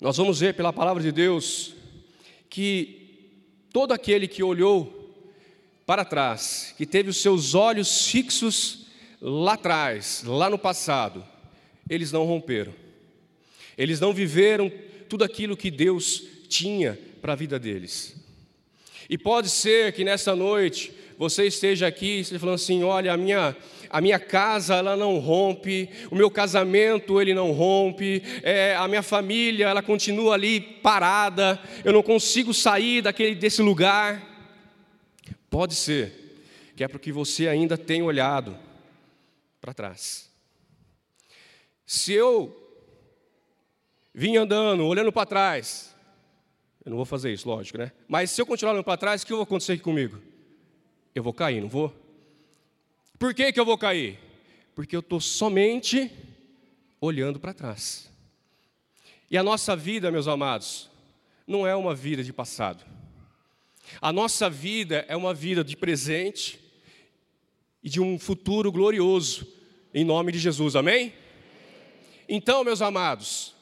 nós vamos ver pela palavra de Deus que todo aquele que olhou para trás, que teve os seus olhos fixos lá atrás, lá no passado, eles não romperam. Eles não viveram tudo aquilo que Deus tinha para a vida deles. E pode ser que nessa noite você esteja aqui e falando assim: olha, a minha, a minha casa ela não rompe, o meu casamento ele não rompe, é, a minha família ela continua ali parada, eu não consigo sair daquele, desse lugar. Pode ser que é porque você ainda tem olhado para trás. Se eu vim andando, olhando para trás, eu não vou fazer isso, lógico, né? Mas se eu continuar olhando para trás, o que vai acontecer comigo? Eu vou cair, não vou? Por que, que eu vou cair? Porque eu estou somente olhando para trás. E a nossa vida, meus amados, não é uma vida de passado. A nossa vida é uma vida de presente e de um futuro glorioso, em nome de Jesus, amém? Então, meus amados,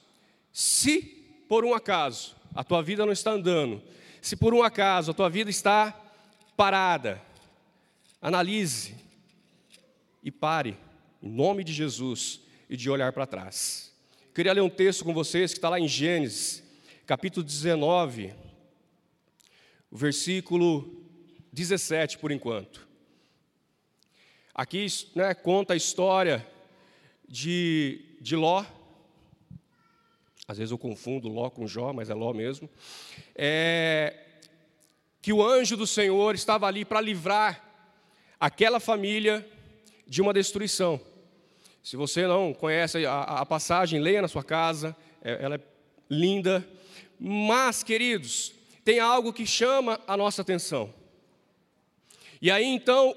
se por um acaso a tua vida não está andando, se por um acaso a tua vida está parada, analise e pare, em nome de Jesus, e de olhar para trás. Queria ler um texto com vocês que está lá em Gênesis, capítulo 19, o versículo 17 por enquanto. Aqui né, conta a história de, de Ló. Às vezes eu confundo Ló com Jó, mas é Ló mesmo. É, que o anjo do Senhor estava ali para livrar aquela família de uma destruição. Se você não conhece a, a passagem, leia na sua casa, é, ela é linda. Mas, queridos, tem algo que chama a nossa atenção. E aí então,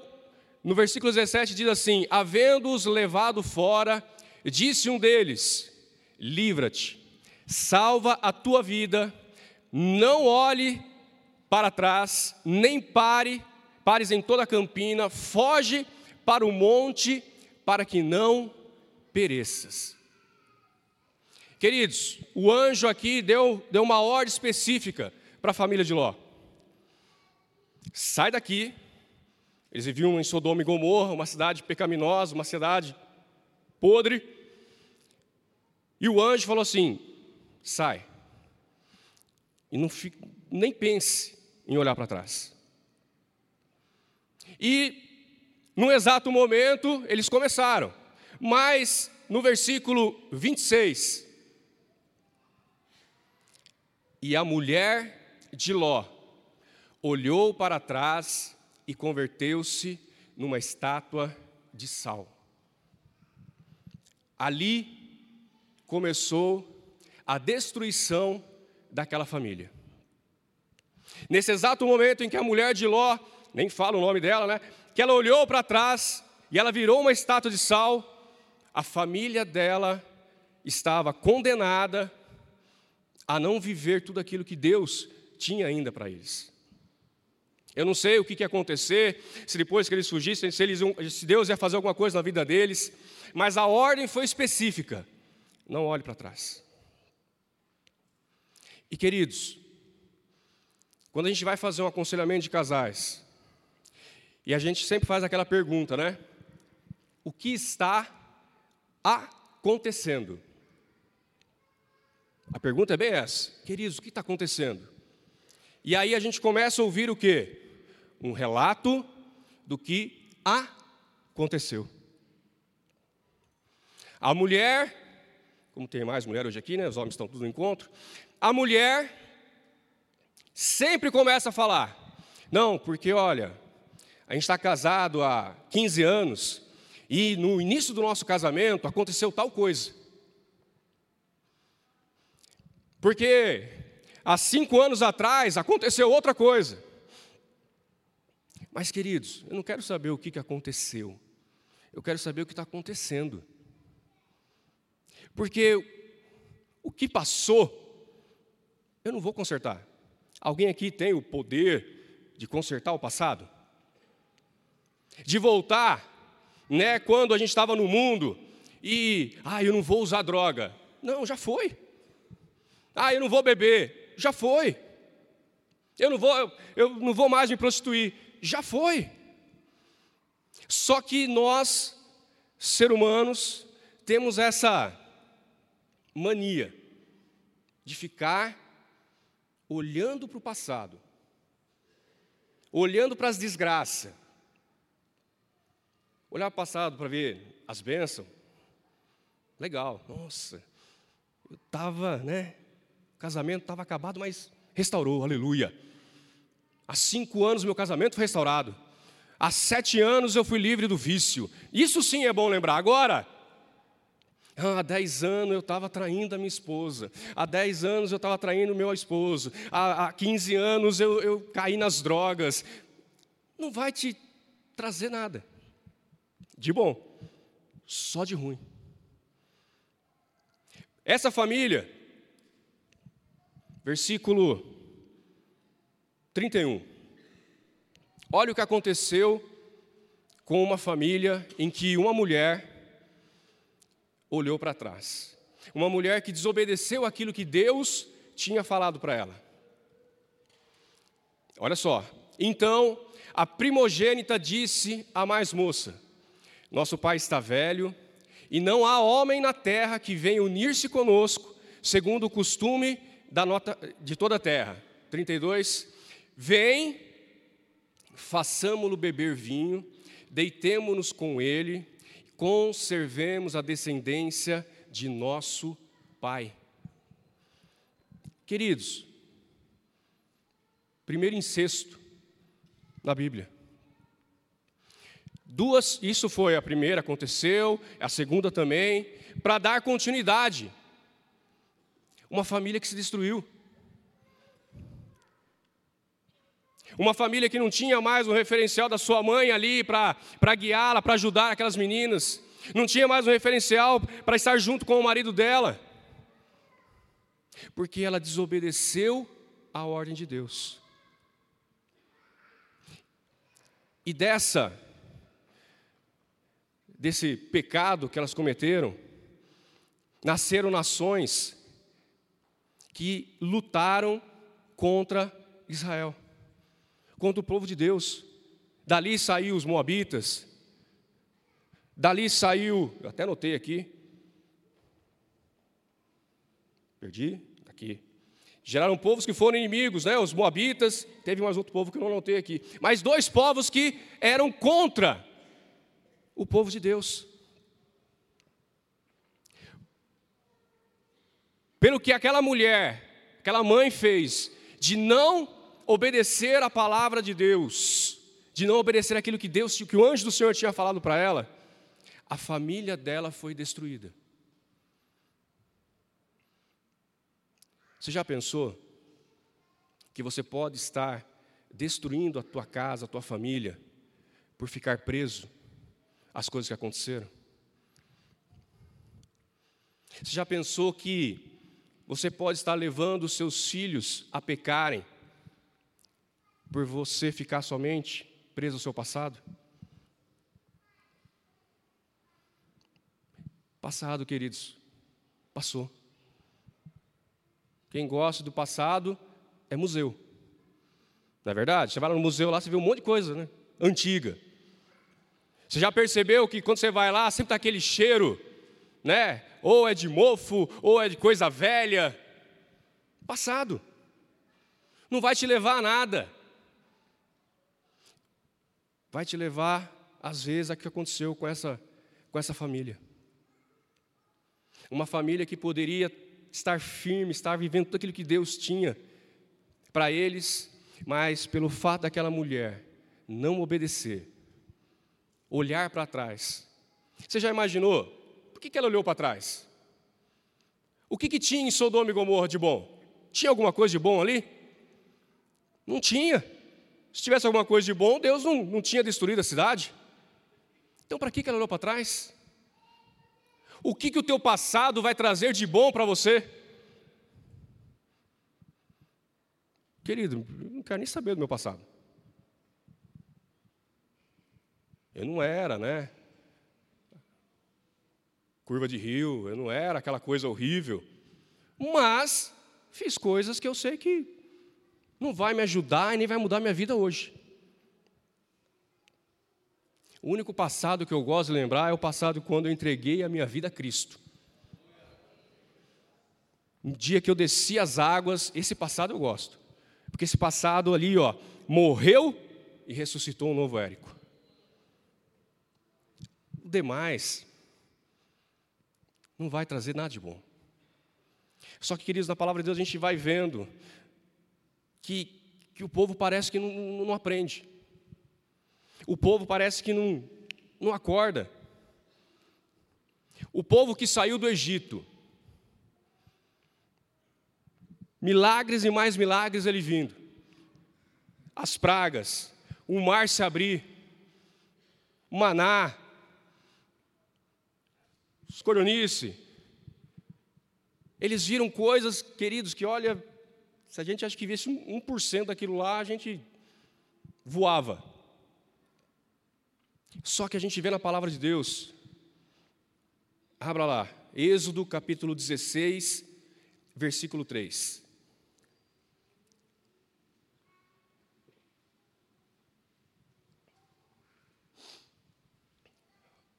no versículo 17 diz assim: Havendo-os levado fora, disse um deles: Livra-te, salva a tua vida, não olhe para trás, nem pare, pares em toda a campina, foge para o monte, para que não pereças. Queridos, o anjo aqui deu, deu uma ordem específica para a família de Ló. Sai daqui. Eles viviam em Sodoma e Gomorra, uma cidade pecaminosa, uma cidade podre. E o anjo falou assim: sai. E não fique, nem pense em olhar para trás. E, no exato momento, eles começaram. Mas, no versículo 26, e a mulher de Ló olhou para trás e converteu-se numa estátua de sal. Ali começou a destruição daquela família. Nesse exato momento em que a mulher de Ló, nem fala o nome dela, né? Que ela olhou para trás e ela virou uma estátua de sal, a família dela estava condenada a não viver tudo aquilo que Deus tinha ainda para eles. Eu não sei o que, ia acontecer, se depois que eles fugissem, se, eles, se Deus ia fazer alguma coisa na vida deles, mas a ordem foi específica: não olhe para trás. E queridos, quando a gente vai fazer um aconselhamento de casais, e a gente sempre faz aquela pergunta, né? O que está acontecendo? A pergunta é bem essa, queridos, o que está acontecendo? E aí a gente começa a ouvir o quê? Um relato do que aconteceu. A mulher, como tem mais mulher hoje aqui, né? Os homens estão tudo no encontro. A mulher sempre começa a falar: não, porque olha, a gente está casado há 15 anos e no início do nosso casamento aconteceu tal coisa. Porque há cinco anos atrás aconteceu outra coisa. Mas, queridos, eu não quero saber o que aconteceu, eu quero saber o que está acontecendo. Porque o que passou, eu não vou consertar. Alguém aqui tem o poder de consertar o passado? De voltar, né, quando a gente estava no mundo e, ah, eu não vou usar droga. Não, já foi. Ah, eu não vou beber. Já foi. Eu não vou, eu, eu não vou mais me prostituir. Já foi. Só que nós, ser humanos, temos essa mania de ficar olhando para o passado, olhando para as desgraças, olhar o passado para ver as bênçãos, legal, nossa, eu estava, né, o casamento estava acabado, mas restaurou, aleluia. Há cinco anos meu casamento foi restaurado. Há sete anos eu fui livre do vício. Isso sim é bom lembrar. Agora, há dez anos eu estava traindo a minha esposa. Há dez anos eu estava traindo o meu esposo. Há, 15 anos eu, eu caí nas drogas. Não vai te trazer nada de bom, só de ruim. Essa família, versículo 31. Olha o que aconteceu com uma família em que uma mulher olhou para trás. Uma mulher que desobedeceu aquilo que Deus tinha falado para ela. Olha só. Então, a primogênita disse à mais moça: Nosso pai está velho, e não há homem na terra que venha unir-se conosco, segundo o costume da nota de toda a terra. 32. Vem, façamo-lo beber vinho, deitemo-nos com ele conservemos a descendência de nosso Pai. Queridos, primeiro incesto na Bíblia. Duas, isso foi a primeira, aconteceu, a segunda também, para dar continuidade. Uma família que se destruiu. Uma família que não tinha mais o referencial da sua mãe ali para guiá-la, para ajudar aquelas meninas. Não tinha mais um referencial para estar junto com o marido dela. Porque ela desobedeceu à ordem de Deus. E dessa desse pecado que elas cometeram, nasceram nações que lutaram contra Israel contra o povo de Deus. Dali saiu os moabitas. Dali saiu, até anotei aqui. Perdi? Aqui. Geraram povos que foram inimigos, né? Os moabitas, teve mais outro povo que eu não anotei aqui. Mas dois povos que eram contra o povo de Deus. Pelo que aquela mulher, aquela mãe fez, de não obedecer a palavra de Deus, de não obedecer aquilo que Deus, que o anjo do Senhor tinha falado para ela, a família dela foi destruída. Você já pensou que você pode estar destruindo a tua casa, a tua família, por ficar preso às coisas que aconteceram? Você já pensou que você pode estar levando os seus filhos a pecarem por você ficar somente preso ao seu passado? Passado, queridos, passou. Quem gosta do passado é museu. Não é verdade? Você vai lá no museu, lá você vê um monte de coisa, né? Antiga. Você já percebeu que quando você vai lá, sempre está aquele cheiro, né? Ou é de mofo, ou é de coisa velha. Passado. Não vai te levar a nada vai te levar, às vezes, a que aconteceu com essa, com essa família. Uma família que poderia estar firme, estar vivendo tudo aquilo que Deus tinha para eles, mas pelo fato daquela mulher não obedecer, olhar para trás. Você já imaginou? Por que ela olhou para trás? O que, que tinha em Sodoma e Gomorra de bom? Tinha alguma coisa de bom ali? Não tinha. Se tivesse alguma coisa de bom, Deus não, não tinha destruído a cidade. Então, para que ela olhou para trás? O que, que o teu passado vai trazer de bom para você? Querido, não quero nem saber do meu passado. Eu não era, né? Curva de rio, eu não era aquela coisa horrível. Mas fiz coisas que eu sei que não vai me ajudar e nem vai mudar minha vida hoje. O único passado que eu gosto de lembrar é o passado quando eu entreguei a minha vida a Cristo. Um dia que eu desci as águas, esse passado eu gosto. Porque esse passado ali, ó, morreu e ressuscitou um novo Érico. Demais não vai trazer nada de bom. Só que, queridos, na palavra de Deus a gente vai vendo que, que o povo parece que não, não aprende. O povo parece que não, não acorda. O povo que saiu do Egito, milagres e mais milagres ele vindo, as pragas, o mar se abrir, o maná, escoronice. Eles viram coisas, queridos, que olha, se a gente acha que visse 1% daquilo lá, a gente voava. Só que a gente vê na palavra de Deus, abra lá, Êxodo capítulo 16, versículo 3.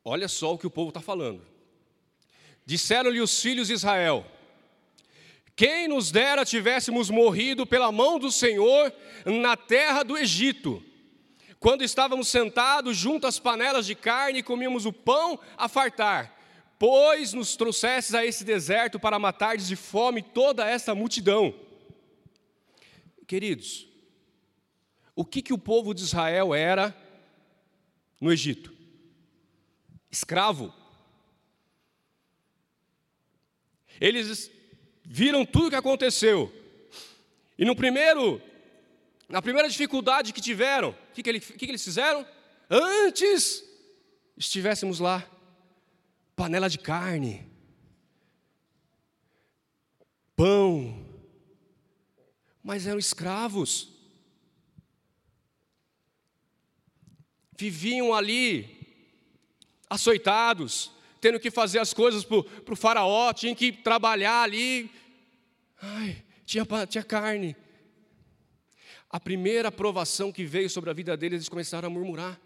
Olha só o que o povo está falando. Disseram-lhe os filhos de Israel: Quem nos dera tivéssemos morrido pela mão do Senhor na terra do Egito, quando estávamos sentados junto às panelas de carne e comíamos o pão a fartar, pois nos trouxesses a esse deserto para matar de fome toda essa multidão. Queridos, o que, que o povo de Israel era no Egito? Escravo. Eles viram tudo o que aconteceu. E no primeiro, na primeira dificuldade que tiveram, o que, que, que, que eles fizeram? Antes estivéssemos lá, panela de carne, pão, mas eram escravos. Viviam ali, açoitados, tendo que fazer as coisas para o faraó, tinha que trabalhar ali. Ai, tinha, tinha carne. A primeira aprovação que veio sobre a vida deles, eles começaram a murmurar.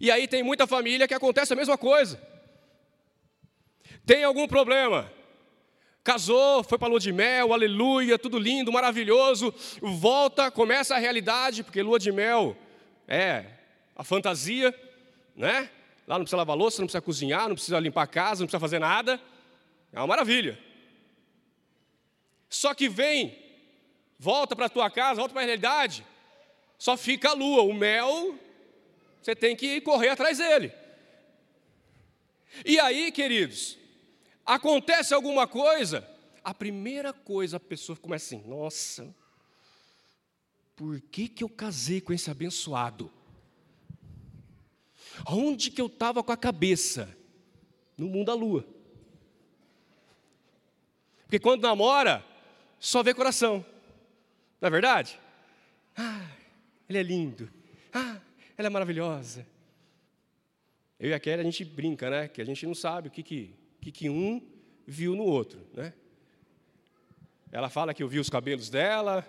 E aí tem muita família que acontece a mesma coisa. Tem algum problema? Casou, foi para lua de mel, aleluia, tudo lindo, maravilhoso. Volta, começa a realidade, porque lua de mel é a fantasia, né? Lá não precisa lavar louça, não precisa cozinhar, não precisa limpar a casa, não precisa fazer nada. É uma maravilha. Só que vem, volta para a tua casa, volta para a realidade, só fica a lua, o mel, você tem que correr atrás dele. E aí, queridos, acontece alguma coisa, a primeira coisa a pessoa começa assim: nossa, por que, que eu casei com esse abençoado? Onde que eu estava com a cabeça? No mundo da lua. Porque quando namora, só vê coração. Não é verdade? Ah, ele é lindo. Ah, ela é maravilhosa. Eu e a Kelly, a gente brinca, né? Que a gente não sabe o que, que, que, que um viu no outro, né? Ela fala que eu vi os cabelos dela,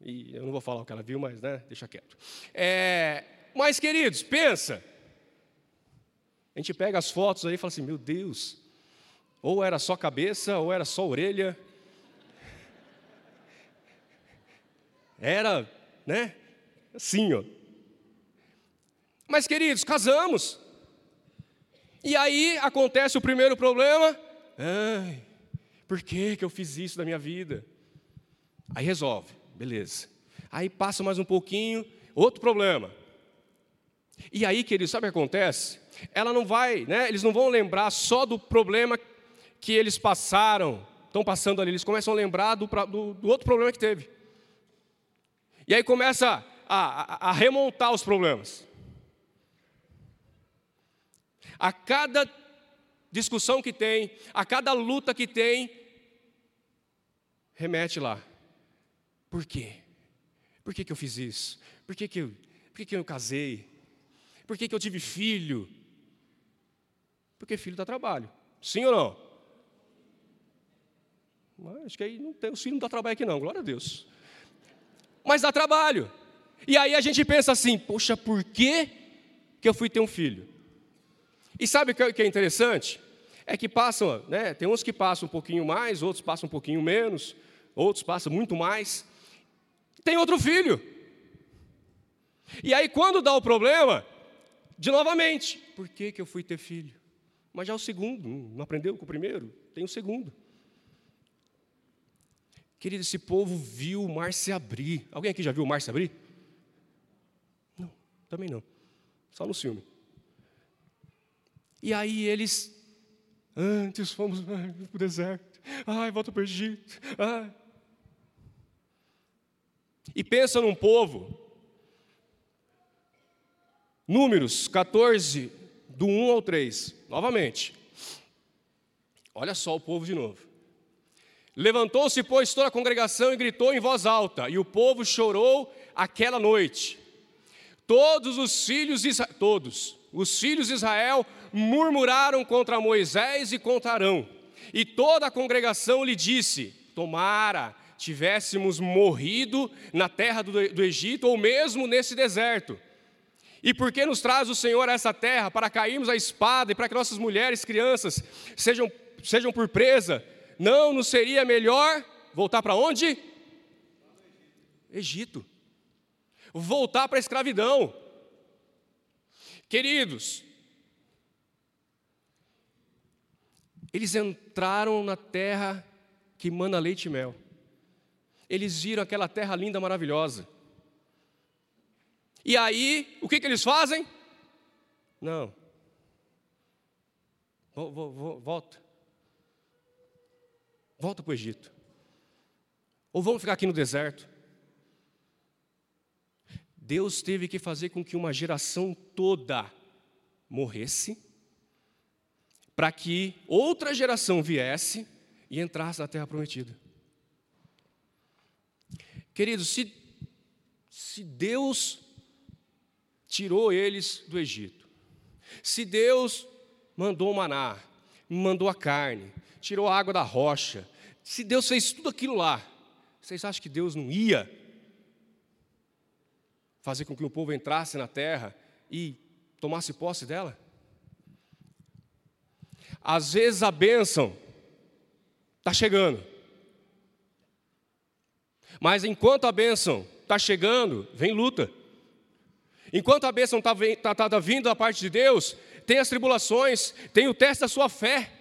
e eu não vou falar o que ela viu, mas né, deixa quieto. É, mas, queridos, pensa. A gente pega as fotos aí e fala assim: meu Deus, ou era só cabeça, ou era só orelha. Era, né? Assim, ó. Mas, queridos, casamos. E aí acontece o primeiro problema. Ai, por que, que eu fiz isso na minha vida? Aí resolve, beleza. Aí passa mais um pouquinho, outro problema. E aí, queridos, sabe o que acontece? Ela não vai, né? Eles não vão lembrar só do problema que eles passaram, estão passando ali, eles começam a lembrar do, do, do outro problema que teve. E aí começa a, a, a remontar os problemas. A cada discussão que tem, a cada luta que tem, remete lá. Por quê? Por que, que eu fiz isso? Por que, que, eu, por que, que eu casei? Por que, que eu tive filho? Porque filho dá trabalho. Sim ou não? Acho que aí não tem, o filho não dá trabalho aqui não, glória a Deus. Mas dá trabalho. E aí a gente pensa assim, poxa, por que, que eu fui ter um filho? E sabe o que é interessante? É que passam, né? Tem uns que passam um pouquinho mais, outros passam um pouquinho menos, outros passam muito mais. Tem outro filho. E aí, quando dá o problema, de novamente, por que, que eu fui ter filho? Mas já é o segundo, não aprendeu com o primeiro? Tem o segundo. Querido, esse povo viu o mar se abrir. Alguém aqui já viu o mar se abrir? Não, também não. Só no filme. E aí eles, antes fomos para o deserto. Ai, volta para o Egito. Ai. E pensa num povo. Números 14, do 1 ao 3. Novamente. Olha só o povo de novo. Levantou-se, pois, toda a congregação e gritou em voz alta, e o povo chorou aquela noite. Todos os filhos de Israel, todos, os filhos de Israel murmuraram contra Moisés e contra Arão. E toda a congregação lhe disse: Tomara tivéssemos morrido na terra do, do Egito ou mesmo nesse deserto. E por que nos traz o Senhor a essa terra para cairmos a espada e para que nossas mulheres, crianças sejam, sejam por presa? Não nos seria melhor voltar para onde? Egito. Voltar para a escravidão. Queridos, eles entraram na terra que manda leite e mel. Eles viram aquela terra linda, maravilhosa. E aí, o que, que eles fazem? Não. Volta. Volta para o Egito. Ou vamos ficar aqui no deserto. Deus teve que fazer com que uma geração toda morresse, para que outra geração viesse e entrasse na terra prometida. Queridos, se, se Deus tirou eles do Egito. Se Deus mandou o maná, mandou a carne, tirou a água da rocha, se Deus fez tudo aquilo lá, vocês acham que Deus não ia fazer com que o povo entrasse na terra e tomasse posse dela? Às vezes a bênção está chegando, mas enquanto a bênção está chegando, vem luta. Enquanto a bênção está tá, tá, tá vindo da parte de Deus, tem as tribulações, tem o teste da sua fé.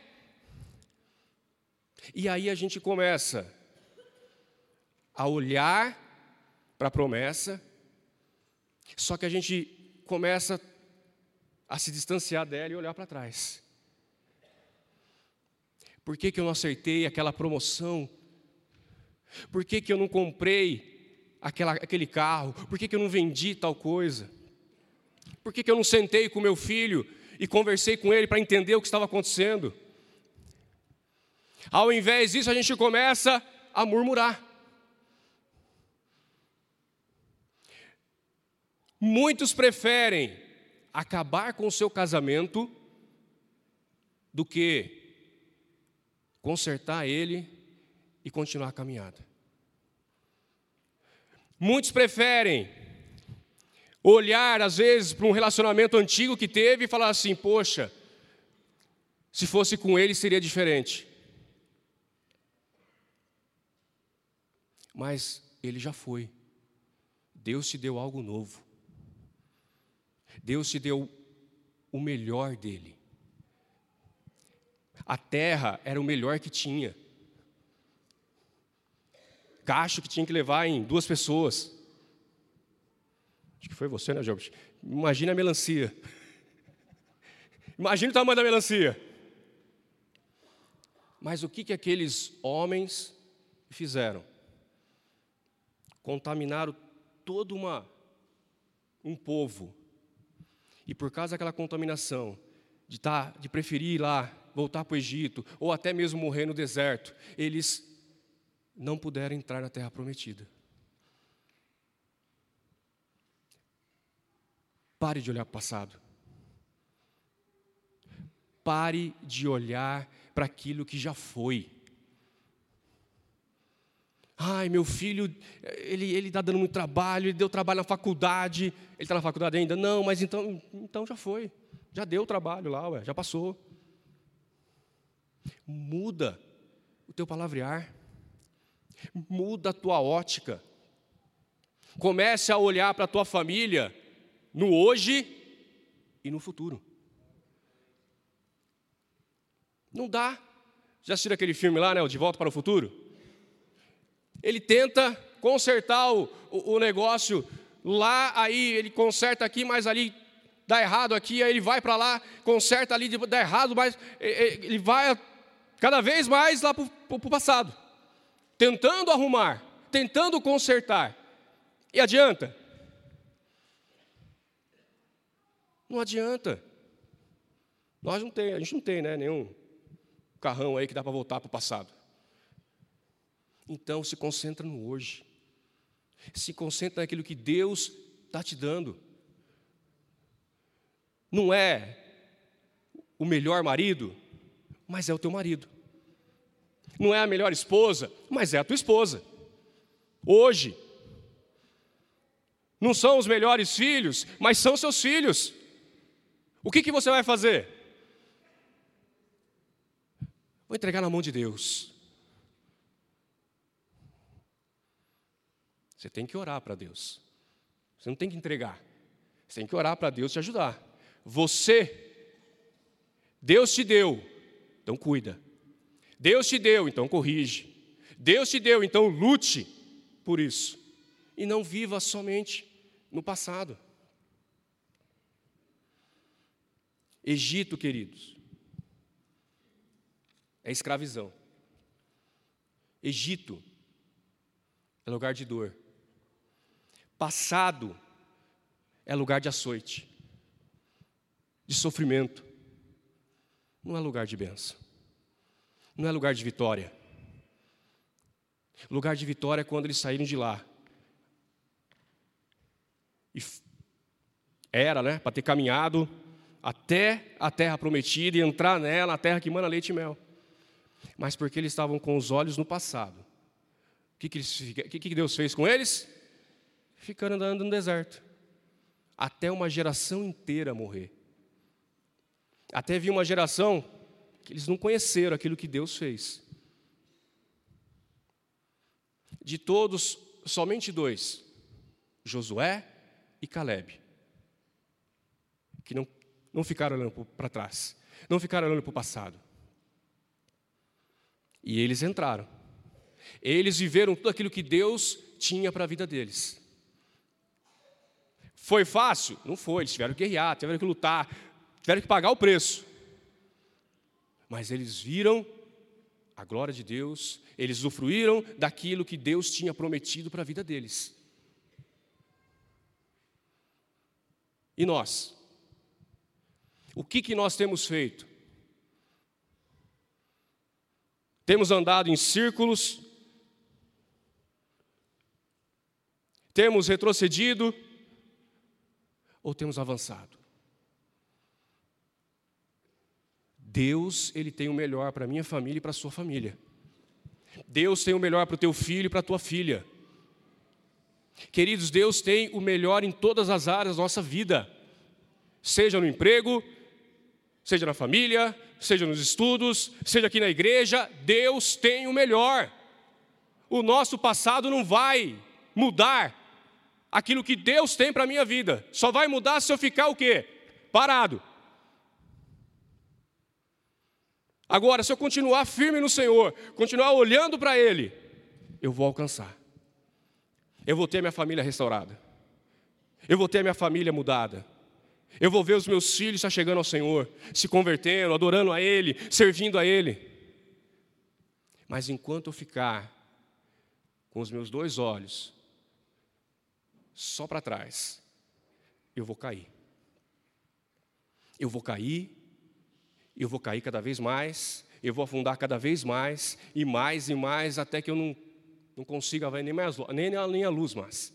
E aí a gente começa a olhar para a promessa, só que a gente começa a se distanciar dela e olhar para trás. Por que, que eu não acertei aquela promoção? Por que, que eu não comprei aquela, aquele carro? Por que, que eu não vendi tal coisa? Por que, que eu não sentei com meu filho e conversei com ele para entender o que estava acontecendo? Ao invés disso, a gente começa a murmurar. Muitos preferem acabar com o seu casamento do que consertar ele e continuar a caminhada. Muitos preferem olhar, às vezes, para um relacionamento antigo que teve e falar assim: poxa, se fosse com ele seria diferente. Mas ele já foi. Deus te deu algo novo. Deus te deu o melhor dele. A terra era o melhor que tinha. Cacho que tinha que levar em duas pessoas. Acho que foi você, né, Jobs? Imagina a melancia. Imagina o tamanho da melancia. Mas o que, que aqueles homens fizeram? Contaminaram todo uma, um povo. E por causa daquela contaminação, de, tá, de preferir ir lá, voltar para o Egito, ou até mesmo morrer no deserto, eles não puderam entrar na terra prometida. Pare de olhar para o passado. Pare de olhar para aquilo que já foi. Ai, meu filho, ele está dando muito trabalho, ele deu trabalho na faculdade. Ele está na faculdade ainda? Não, mas então, então já foi. Já deu trabalho lá, ué, já passou. Muda o teu palavrear. Muda a tua ótica. Comece a olhar para a tua família no hoje e no futuro. Não dá. Já assistiu aquele filme lá, né, o De Volta para o Futuro? Ele tenta consertar o, o, o negócio lá, aí ele conserta aqui, mas ali dá errado aqui, aí ele vai para lá, conserta ali, dá errado, mas ele vai cada vez mais lá para o passado, tentando arrumar, tentando consertar. E adianta? Não adianta. Nós não tem, a gente não tem né, nenhum carrão aí que dá para voltar para o passado. Então se concentra no hoje. Se concentra naquilo que Deus está te dando. Não é o melhor marido, mas é o teu marido. Não é a melhor esposa, mas é a tua esposa. Hoje. Não são os melhores filhos, mas são seus filhos. O que, que você vai fazer? Vou entregar na mão de Deus. Você tem que orar para Deus. Você não tem que entregar. Você tem que orar para Deus te ajudar. Você, Deus te deu, então cuida. Deus te deu, então corrige. Deus te deu, então lute por isso. E não viva somente no passado. Egito, queridos, é escravizão. Egito é lugar de dor. Passado é lugar de açoite, de sofrimento. Não é lugar de bênção. Não é lugar de vitória. Lugar de vitória é quando eles saíram de lá. E era, né, para ter caminhado até a terra prometida e entrar nela, a terra que manda leite e mel. Mas porque eles estavam com os olhos no passado. O que, que, eles, que, que Deus fez com eles? Ficaram andando no deserto. Até uma geração inteira morrer. Até vir uma geração que eles não conheceram aquilo que Deus fez. De todos, somente dois, Josué e Caleb, que não não ficaram olhando para trás, não ficaram olhando para o passado. E eles entraram. Eles viveram tudo aquilo que Deus tinha para a vida deles. Foi fácil? Não foi. Eles tiveram que guerrear, tiveram que lutar, tiveram que pagar o preço. Mas eles viram a glória de Deus, eles usufruíram daquilo que Deus tinha prometido para a vida deles. E nós? O que, que nós temos feito? Temos andado em círculos, temos retrocedido ou temos avançado? Deus, Ele tem o melhor para a minha família e para sua família. Deus tem o melhor para o teu filho e para a tua filha. Queridos, Deus tem o melhor em todas as áreas da nossa vida, seja no emprego, seja na família, seja nos estudos, seja aqui na igreja, Deus tem o melhor. O nosso passado não vai mudar aquilo que Deus tem para a minha vida. Só vai mudar se eu ficar o quê? Parado. Agora, se eu continuar firme no Senhor, continuar olhando para Ele, eu vou alcançar. Eu vou ter minha família restaurada. Eu vou ter minha família mudada. Eu vou ver os meus filhos já chegando ao Senhor, se convertendo, adorando a Ele, servindo a Ele. Mas enquanto eu ficar com os meus dois olhos só para trás, eu vou cair. Eu vou cair, eu vou cair cada vez mais, eu vou afundar cada vez mais, e mais e mais, até que eu não, não consiga ver nem, mais, nem, nem a luz mais.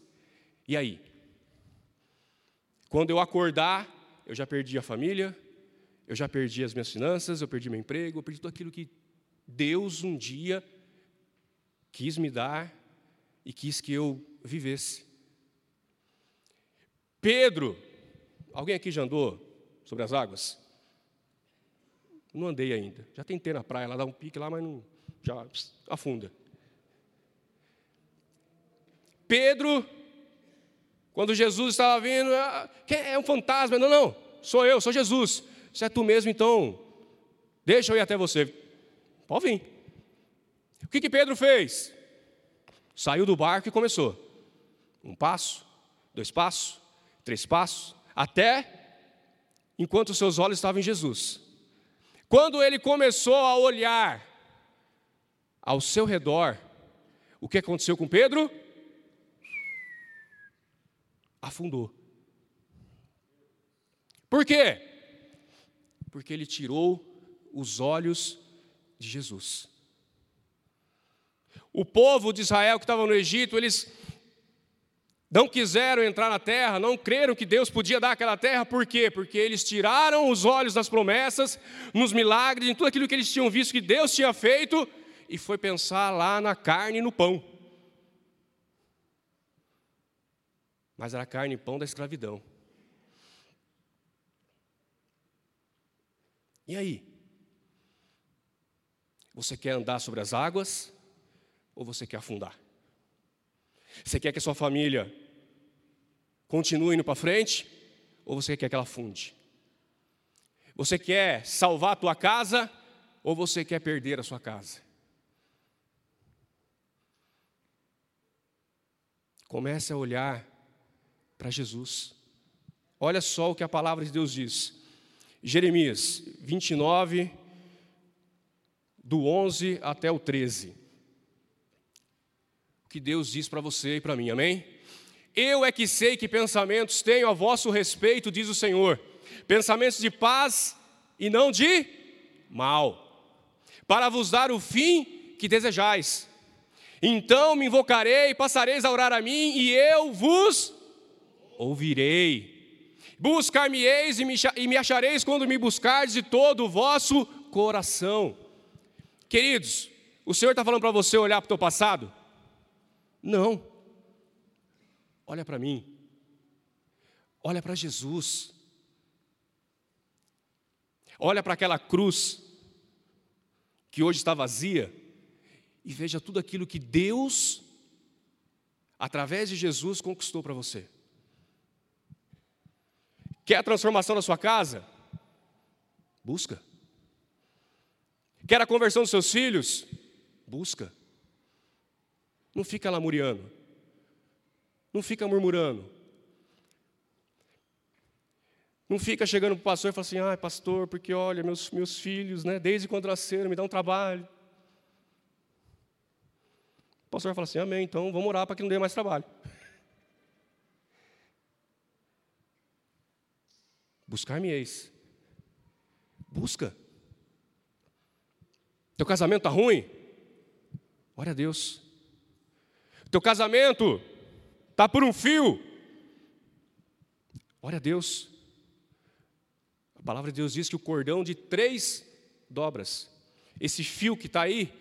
E aí? Quando eu acordar, eu já perdi a família, eu já perdi as minhas finanças, eu perdi meu emprego, eu perdi tudo aquilo que Deus um dia quis me dar e quis que eu vivesse. Pedro, alguém aqui já andou sobre as águas? Não andei ainda. Já tentei na praia, lá dá um pique lá, mas não, já afunda. Pedro, quando Jesus estava vindo, ah, é um fantasma. Não, não, sou eu, sou Jesus. Se é tu mesmo, então, deixa eu ir até você. Pode vir. O que, que Pedro fez? Saiu do barco e começou. Um passo, dois passos, três passos, até enquanto seus olhos estavam em Jesus. Quando ele começou a olhar ao seu redor, o que aconteceu com Pedro? Afundou. Por quê? Porque ele tirou os olhos de Jesus. O povo de Israel que estava no Egito, eles não quiseram entrar na terra, não creram que Deus podia dar aquela terra, por quê? Porque eles tiraram os olhos das promessas, nos milagres, em tudo aquilo que eles tinham visto que Deus tinha feito, e foi pensar lá na carne e no pão. Mas era carne e pão da escravidão. E aí? Você quer andar sobre as águas ou você quer afundar? Você quer que a sua família continue indo para frente ou você quer que ela funde? Você quer salvar a tua casa ou você quer perder a sua casa? Comece a olhar para Jesus. Olha só o que a palavra de Deus diz. Jeremias 29, do 11 até o 13 que Deus diz para você e para mim, amém? Eu é que sei que pensamentos tenho a vosso respeito, diz o Senhor, pensamentos de paz e não de mal, para vos dar o fim que desejais. Então me invocarei, passareis a orar a mim, e eu vos ouvirei. Buscar-me-eis e me achareis quando me buscardes de todo o vosso coração. Queridos, o Senhor está falando para você olhar para o teu passado? Não. Olha para mim. Olha para Jesus. Olha para aquela cruz que hoje está vazia e veja tudo aquilo que Deus, através de Jesus, conquistou para você. Quer a transformação da sua casa? Busca. Quer a conversão dos seus filhos? Busca. Não fica lamuriando. Não fica murmurando. Não fica chegando para o pastor e falando assim, ah, pastor, porque olha, meus, meus filhos, né, desde quando nasceram, me dão um trabalho. O pastor fala assim, amém, então vamos orar para que não dê mais trabalho. Buscar-me-eis. Busca. Teu casamento está ruim? Ora a Deus. Teu casamento está por um fio. Olha a Deus. A palavra de Deus diz que o cordão de três dobras. Esse fio que está aí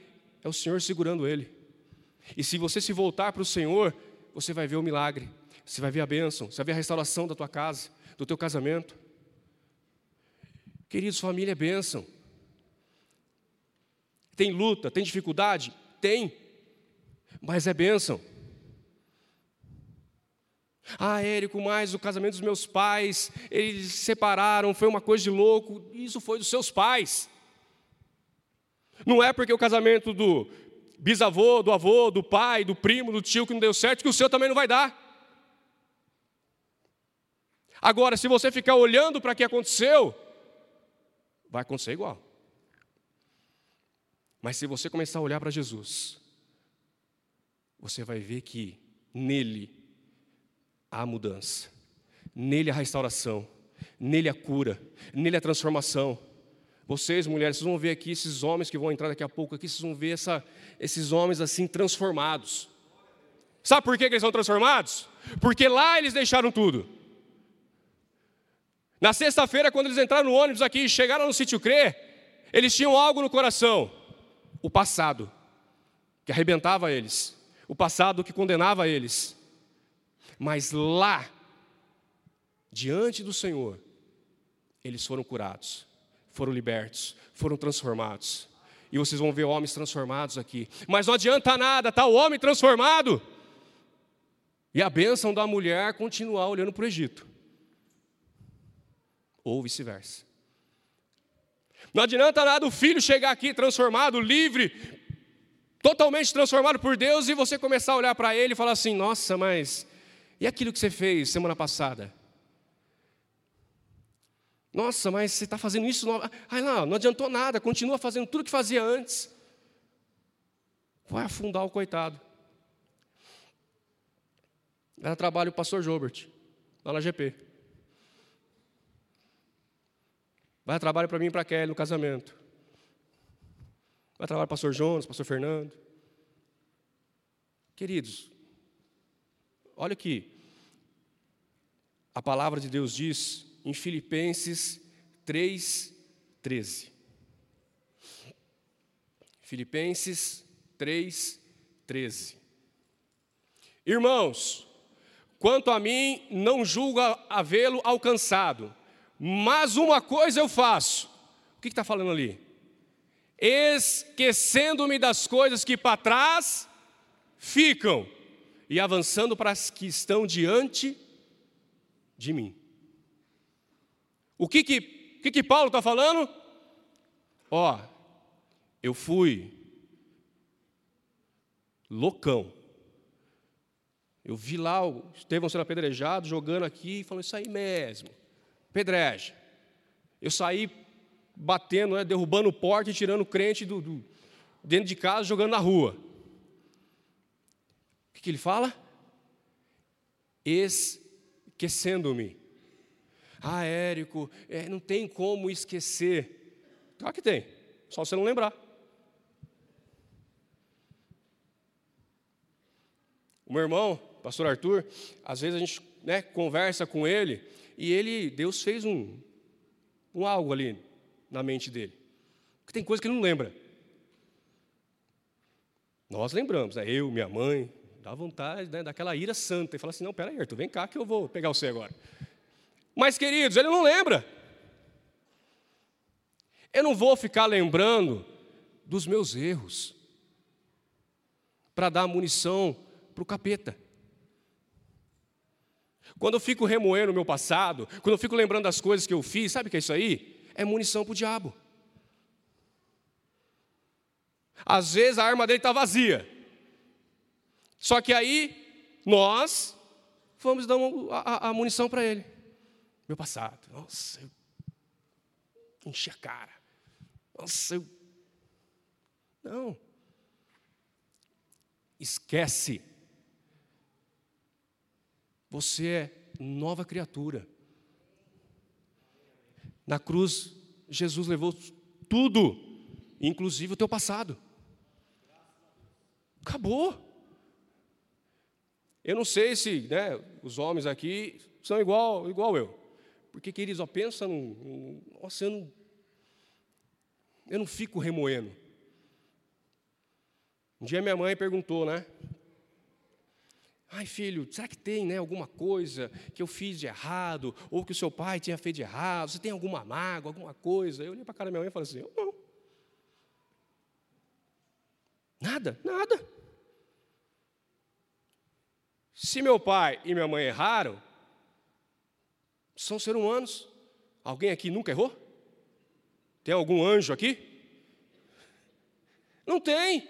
é o Senhor segurando ele. E se você se voltar para o Senhor, você vai ver o milagre, você vai ver a bênção, você vai ver a restauração da tua casa, do teu casamento. Queridos, família é bênção. Tem luta, tem dificuldade? Tem mas é bênção. Ah, Érico, mas o casamento dos meus pais, eles se separaram, foi uma coisa de louco. Isso foi dos seus pais. Não é porque o casamento do bisavô, do avô, do pai, do primo, do tio que não deu certo, que o seu também não vai dar. Agora, se você ficar olhando para o que aconteceu, vai acontecer igual. Mas se você começar a olhar para Jesus, você vai ver que nele há mudança, nele a restauração, nele a cura, nele a transformação. Vocês, mulheres, vocês vão ver aqui esses homens que vão entrar daqui a pouco aqui, vocês vão ver essa, esses homens assim transformados. Sabe por que eles são transformados? Porque lá eles deixaram tudo. Na sexta-feira, quando eles entraram no ônibus aqui e chegaram no sítio Crê, eles tinham algo no coração: o passado, que arrebentava eles o passado que condenava eles. Mas lá, diante do Senhor, eles foram curados, foram libertos, foram transformados. E vocês vão ver homens transformados aqui. Mas não adianta nada, tá o homem transformado. E a bênção da mulher continuar olhando para o Egito. Ou vice-versa. Não adianta nada o filho chegar aqui transformado, livre, totalmente transformado por Deus, e você começar a olhar para ele e falar assim: nossa, mas e aquilo que você fez semana passada? Nossa, mas você está fazendo isso? Ai, não, não adiantou nada, continua fazendo tudo que fazia antes. Vai afundar o coitado. Ela trabalha o pastor Jobert, lá na GP. Vai trabalho para mim e para Kelly no casamento. Vai trabalhar o pastor Jonas, pastor Fernando. Queridos, olha aqui. A palavra de Deus diz em Filipenses 3, 13. Filipenses 3, 13. Irmãos, quanto a mim, não julgo havê-lo alcançado, mas uma coisa eu faço. O que está falando ali? Esquecendo-me das coisas que para trás ficam e avançando para as que estão diante de mim. O que que, que, que Paulo está falando? Ó, eu fui loucão. Eu vi lá o Estevão sendo apedrejado, jogando aqui, falando isso aí mesmo pedreja. Eu saí batendo, né, derrubando porta e tirando crente do, do, dentro de casa, jogando na rua. O que, que ele fala? Esquecendo-me. Ah, Érico, é, não tem como esquecer. Claro que tem, só você não lembrar. O meu irmão, pastor Arthur, às vezes a gente né, conversa com ele e ele, Deus fez um, um algo ali na mente dele. Porque tem coisa que ele não lembra. Nós lembramos, né? eu, minha mãe, dá vontade né, daquela ira santa. E fala assim: não, peraí, Arthur, vem cá que eu vou pegar você agora. Mas, queridos, ele não lembra. Eu não vou ficar lembrando dos meus erros para dar munição para o capeta. Quando eu fico remoendo o meu passado, quando eu fico lembrando das coisas que eu fiz, sabe o que é isso aí? É munição para o diabo. Às vezes a arma dele está vazia. Só que aí nós vamos dar a, a, munição para ele. Meu passado. Nossa, eu enchi a cara. Nossa, eu. Não. Esquece. Você é nova criatura. Na cruz, Jesus levou tudo, inclusive o teu passado. Acabou. Eu não sei se né, os homens aqui são igual, igual eu. Porque, queridos, ó, pensa num. Nossa, eu não, eu não fico remoendo. Um dia minha mãe perguntou, né? Ai, filho, será que tem né, alguma coisa que eu fiz de errado, ou que o seu pai tinha feito de errado? Você tem alguma mágoa, alguma coisa? Eu olhei para a cara da minha mãe e falei assim: não. Nada, nada. Se meu pai e minha mãe erraram, são seres humanos. Alguém aqui nunca errou? Tem algum anjo aqui? Não tem.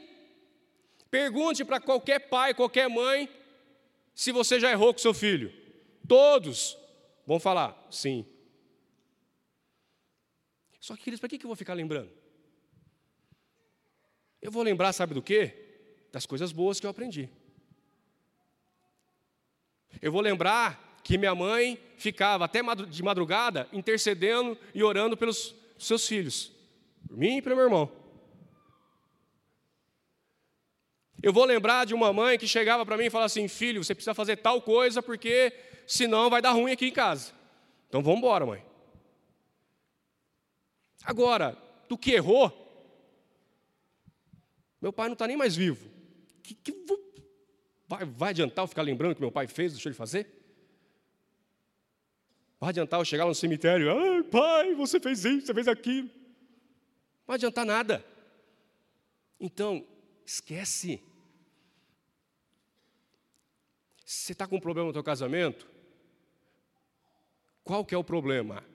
Pergunte para qualquer pai, qualquer mãe, se você já errou com seu filho? Todos vão falar sim. Só que, queridos, para que eu vou ficar lembrando? Eu vou lembrar, sabe do quê? Das coisas boas que eu aprendi. Eu vou lembrar que minha mãe ficava até de madrugada intercedendo e orando pelos seus filhos, por mim e pelo meu irmão. Eu vou lembrar de uma mãe que chegava para mim e falava assim: filho, você precisa fazer tal coisa porque senão vai dar ruim aqui em casa. Então vamos embora, mãe. Agora, do que errou, meu pai não está nem mais vivo. Que, que. Vai, vai adiantar eu ficar lembrando que meu pai fez, deixou ele fazer? Vai adiantar eu chegar no cemitério, ai pai, você fez isso, você fez aquilo. Não vai adiantar nada. Então, esquece. Você está com um problema no teu casamento? Qual que é o problema?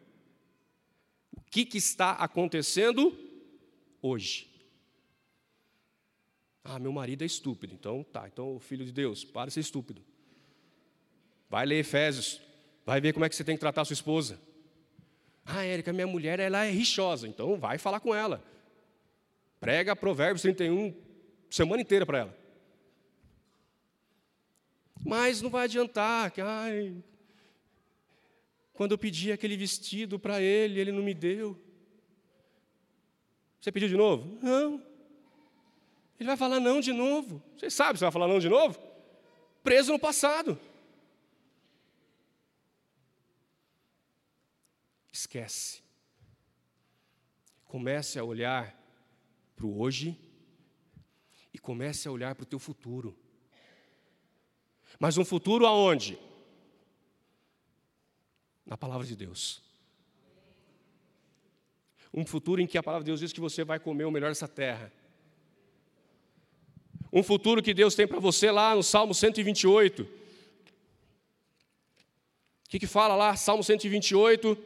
O que, que está acontecendo hoje? Ah, meu marido é estúpido. Então, tá. Então, filho de Deus, para de ser estúpido. Vai ler Efésios. Vai ver como é que você tem que tratar a sua esposa. Ah, Érica, minha mulher, ela é rixosa. Então, vai falar com ela. Prega Provérbios 31 semana inteira para ela. Mas não vai adiantar. Que, ai, quando eu pedi aquele vestido para ele, ele não me deu. Você pediu de novo? Não. Ele vai falar não de novo. Você sabe se vai falar não de novo? Preso no passado. Esquece. Comece a olhar para o hoje e comece a olhar para o teu futuro. Mas um futuro aonde? Na palavra de Deus. Um futuro em que a palavra de Deus diz que você vai comer o melhor dessa terra um futuro que Deus tem para você lá no Salmo 128. O que, que fala lá, Salmo 128?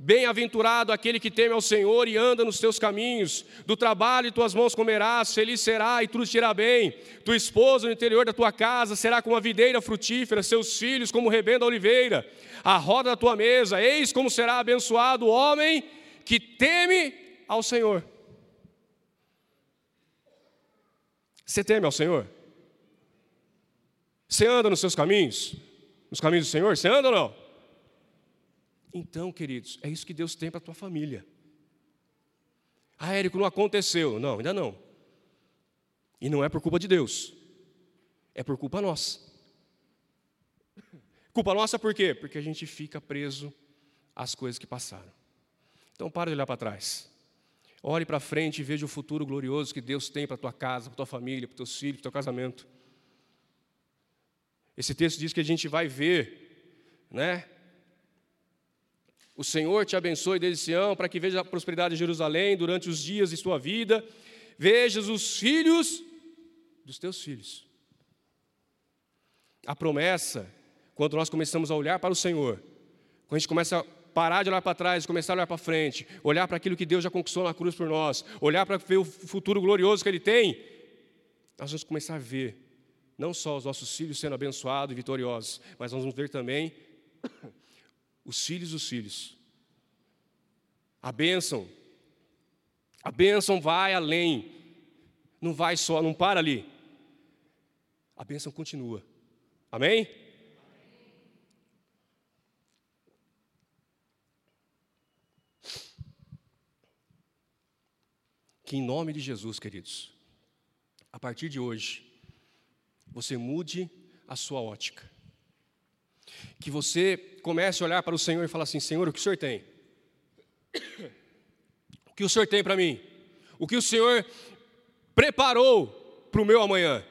Bem-aventurado aquele que teme ao Senhor e anda nos teus caminhos. Do trabalho tuas mãos comerás, feliz será e tudo te irá bem. Tua esposa no interior da tua casa será como a videira frutífera, seus filhos como o rebento da oliveira. A roda da tua mesa, eis como será abençoado o homem que teme ao Senhor. Você teme ao Senhor? Você anda nos seus caminhos? Nos caminhos do Senhor? Você anda ou não? Então, queridos, é isso que Deus tem para a tua família. Ah, Érico, não aconteceu. Não, ainda não. E não é por culpa de Deus. É por culpa nossa. Culpa nossa por quê? Porque a gente fica preso às coisas que passaram. Então, para de olhar para trás. Olhe para frente e veja o futuro glorioso que Deus tem para tua casa, para tua família, para teus filhos, para o teu casamento. Esse texto diz que a gente vai ver, né? O Senhor te abençoe desde Sião, para que veja a prosperidade de Jerusalém durante os dias de sua vida. Vejas os filhos dos teus filhos. A promessa, quando nós começamos a olhar para o Senhor, quando a gente começa parar de olhar para trás, começar a olhar para frente, olhar para aquilo que Deus já conquistou na cruz por nós, olhar para ver o futuro glorioso que Ele tem, nós vamos começar a ver não só os nossos filhos sendo abençoados e vitoriosos, mas vamos ver também os filhos dos filhos. A bênção, a bênção vai além, não vai só, não para ali. A bênção continua. Amém? que em nome de Jesus, queridos, a partir de hoje, você mude a sua ótica. Que você comece a olhar para o Senhor e falar assim: Senhor, o que o Senhor tem? O que o Senhor tem para mim? O que o Senhor preparou para o meu amanhã?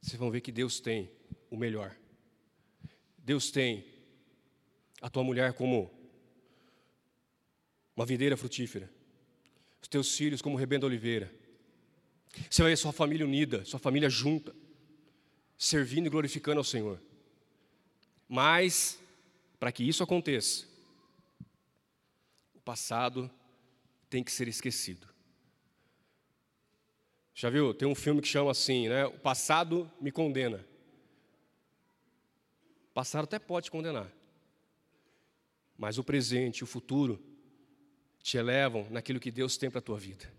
Vocês vão ver que Deus tem o melhor. Deus tem a tua mulher como uma videira frutífera, os teus filhos como rebento oliveira. Você vai ver sua família unida, sua família junta, servindo e glorificando ao Senhor. Mas, para que isso aconteça, o passado tem que ser esquecido. Já viu? Tem um filme que chama assim, né? O passado me condena. O passado até pode condenar. Mas o presente, o futuro, te elevam naquilo que Deus tem para a tua vida.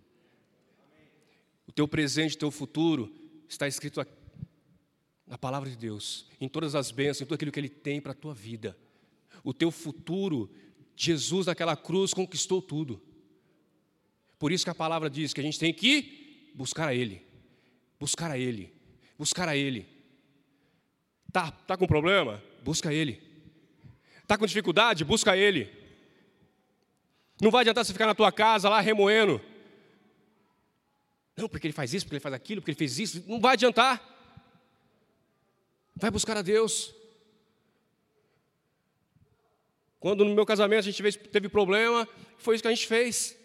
O teu presente, o teu futuro está escrito na palavra de Deus, em todas as bênçãos, em tudo aquilo que Ele tem para a tua vida. O teu futuro, Jesus naquela cruz conquistou tudo. Por isso que a palavra diz que a gente tem que buscar a Ele, buscar a Ele, buscar a Ele. Tá, tá com problema? Busca Ele. Tá com dificuldade? Busca Ele. Não vai adiantar você ficar na tua casa lá remoendo. Não, porque ele faz isso, porque ele faz aquilo, porque ele fez isso. Não vai adiantar. Vai buscar a Deus. Quando no meu casamento a gente teve problema, foi isso que a gente fez.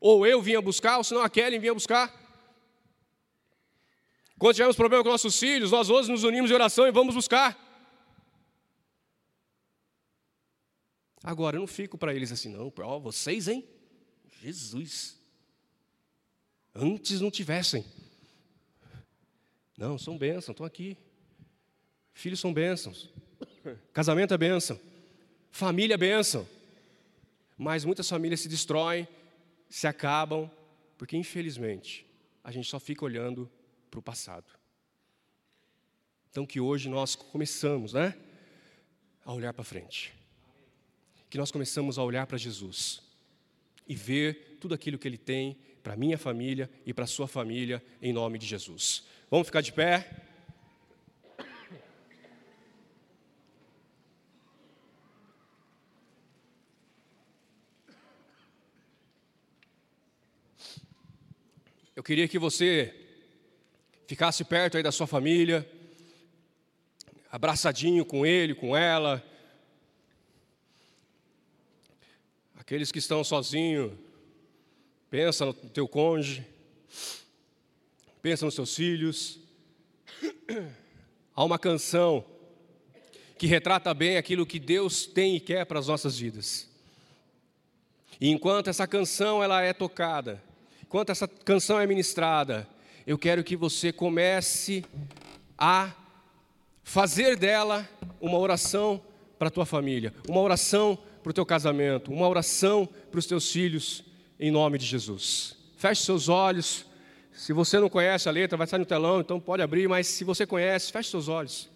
Ou eu vinha buscar, ou senão a Kelly vinha buscar. Quando tivemos problema com nossos filhos, nós hoje nos unimos em oração e vamos buscar. Agora, eu não fico para eles assim, não, ó, vocês, hein? Jesus. Antes não tivessem. Não, são bênçãos, estão aqui. Filhos são bênçãos. Casamento é bênção. Família é bênção. Mas muitas famílias se destroem, se acabam, porque infelizmente a gente só fica olhando para o passado. Então que hoje nós começamos, né, a olhar para frente. Que nós começamos a olhar para Jesus e ver tudo aquilo que Ele tem para minha família e para sua família, em nome de Jesus. Vamos ficar de pé? Eu queria que você ficasse perto aí da sua família, abraçadinho com ele, com ela. Aqueles que estão sozinhos, pensa no teu cônjuge, pensa nos seus filhos. Há uma canção que retrata bem aquilo que Deus tem e quer para as nossas vidas. E enquanto essa canção ela é tocada, enquanto essa canção é ministrada, eu quero que você comece a fazer dela uma oração para a tua família, uma oração para o teu casamento, uma oração para os teus filhos, em nome de Jesus. Feche seus olhos. Se você não conhece a letra, vai estar no telão, então pode abrir, mas se você conhece, feche seus olhos.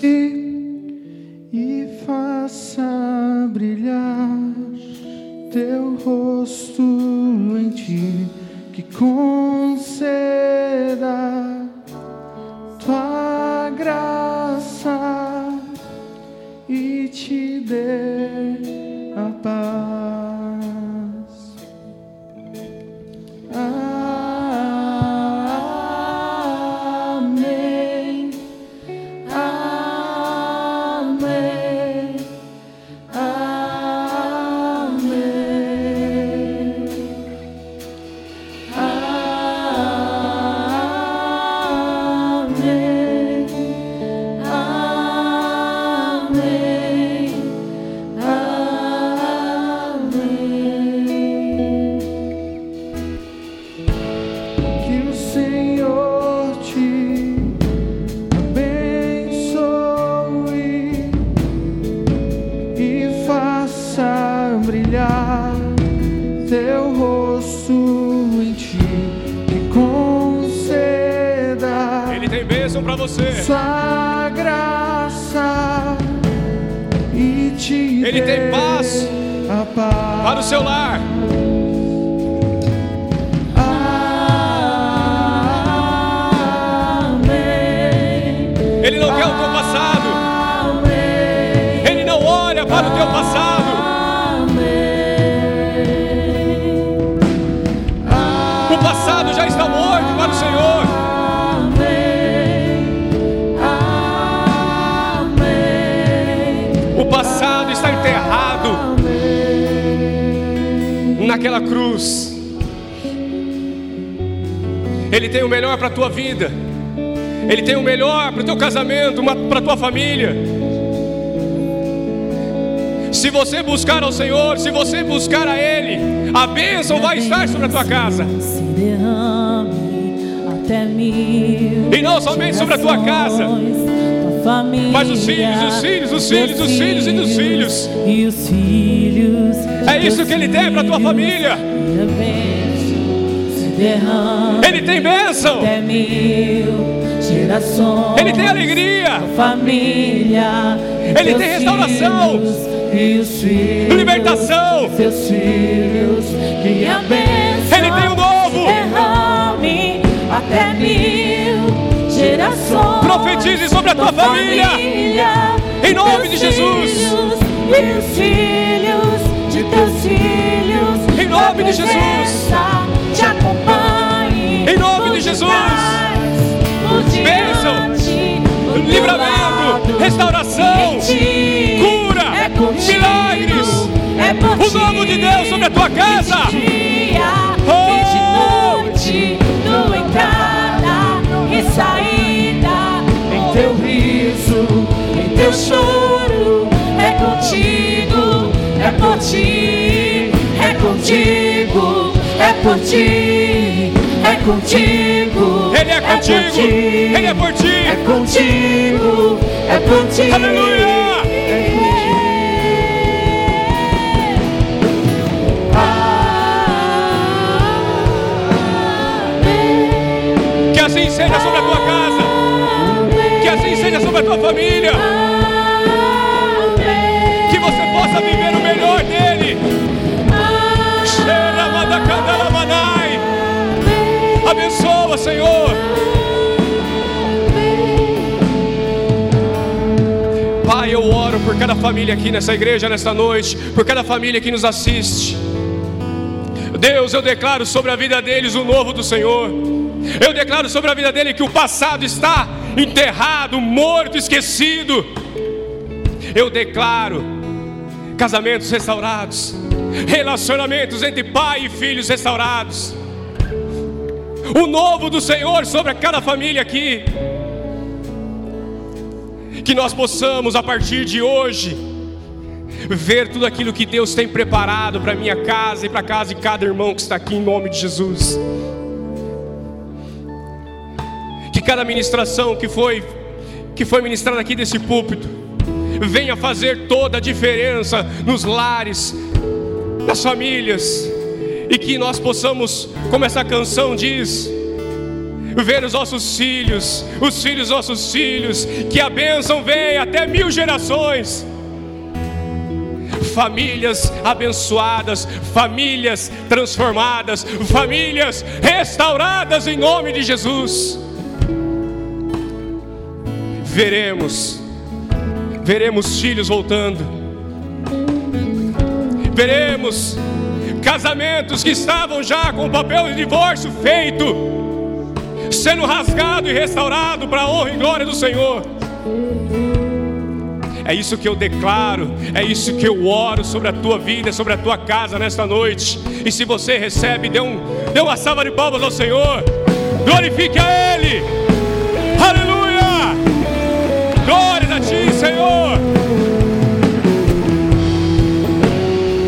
e faça brilhar teu rosto em ti, que conceda tua graça e te dê você. sua graça e te Ele tem paz paz. Para o seu lar. Amém. Ele não quer o teu passado. Amém. Ele não olha para o teu passado. Naquela cruz. Ele tem o melhor para a tua vida. Ele tem o melhor para o teu casamento, para a tua família. Se você buscar ao Senhor, se você buscar a Ele, a bênção vai estar sobre a tua casa. E não somente sobre a tua casa, família, mas os filhos, os filhos, os filhos, os filhos e dos filhos. E os filhos. É isso que Ele tem para a tua família. Ele tem bênção, até mil gerações. Ele tem alegria, família. Ele tem restauração, E os filhos. libertação. Seus filhos. Que a bênção Ele tem o novo. derrame até mil gerações. Profetize sobre a tua família. família, Em nome de Jesus. teus filhos, de teus filhos. Em nome de Jesus. Te acompanhe. Em nome de Jesus. Bênção, livramento, restauração, cura, é milagres. É contigo, é por ti, é contigo, é por ti, é contigo, Ele é por contigo, ti, Ele é por ti. é contigo, é por ti. Aleluia! Que assim seja sobre a tua casa, que assim seja sobre a tua família, Senhor. Pai, eu oro por cada família aqui nessa igreja, nesta noite, por cada família que nos assiste. Deus, eu declaro sobre a vida deles o novo do Senhor. Eu declaro sobre a vida dele que o passado está enterrado, morto, esquecido. Eu declaro casamentos restaurados, relacionamentos entre pai e filhos restaurados. O novo do Senhor sobre cada família aqui. Que nós possamos, a partir de hoje, ver tudo aquilo que Deus tem preparado para minha casa e para a casa de cada irmão que está aqui em nome de Jesus. Que cada ministração que foi que foi ministrada aqui desse púlpito venha fazer toda a diferença nos lares, nas famílias, e que nós possamos, como essa canção diz, ver os nossos filhos, os filhos dos nossos filhos, que a bênção venha até mil gerações famílias abençoadas, famílias transformadas, famílias restauradas em nome de Jesus. Veremos, veremos filhos voltando, veremos casamentos que estavam já com o papel de divórcio feito, sendo rasgado e restaurado para a honra e glória do Senhor. É isso que eu declaro, é isso que eu oro sobre a tua vida, sobre a tua casa nesta noite. E se você recebe, dê, um, dê uma salva de palmas ao Senhor, glorifique a Ele, aleluia, glória a Ti, Senhor.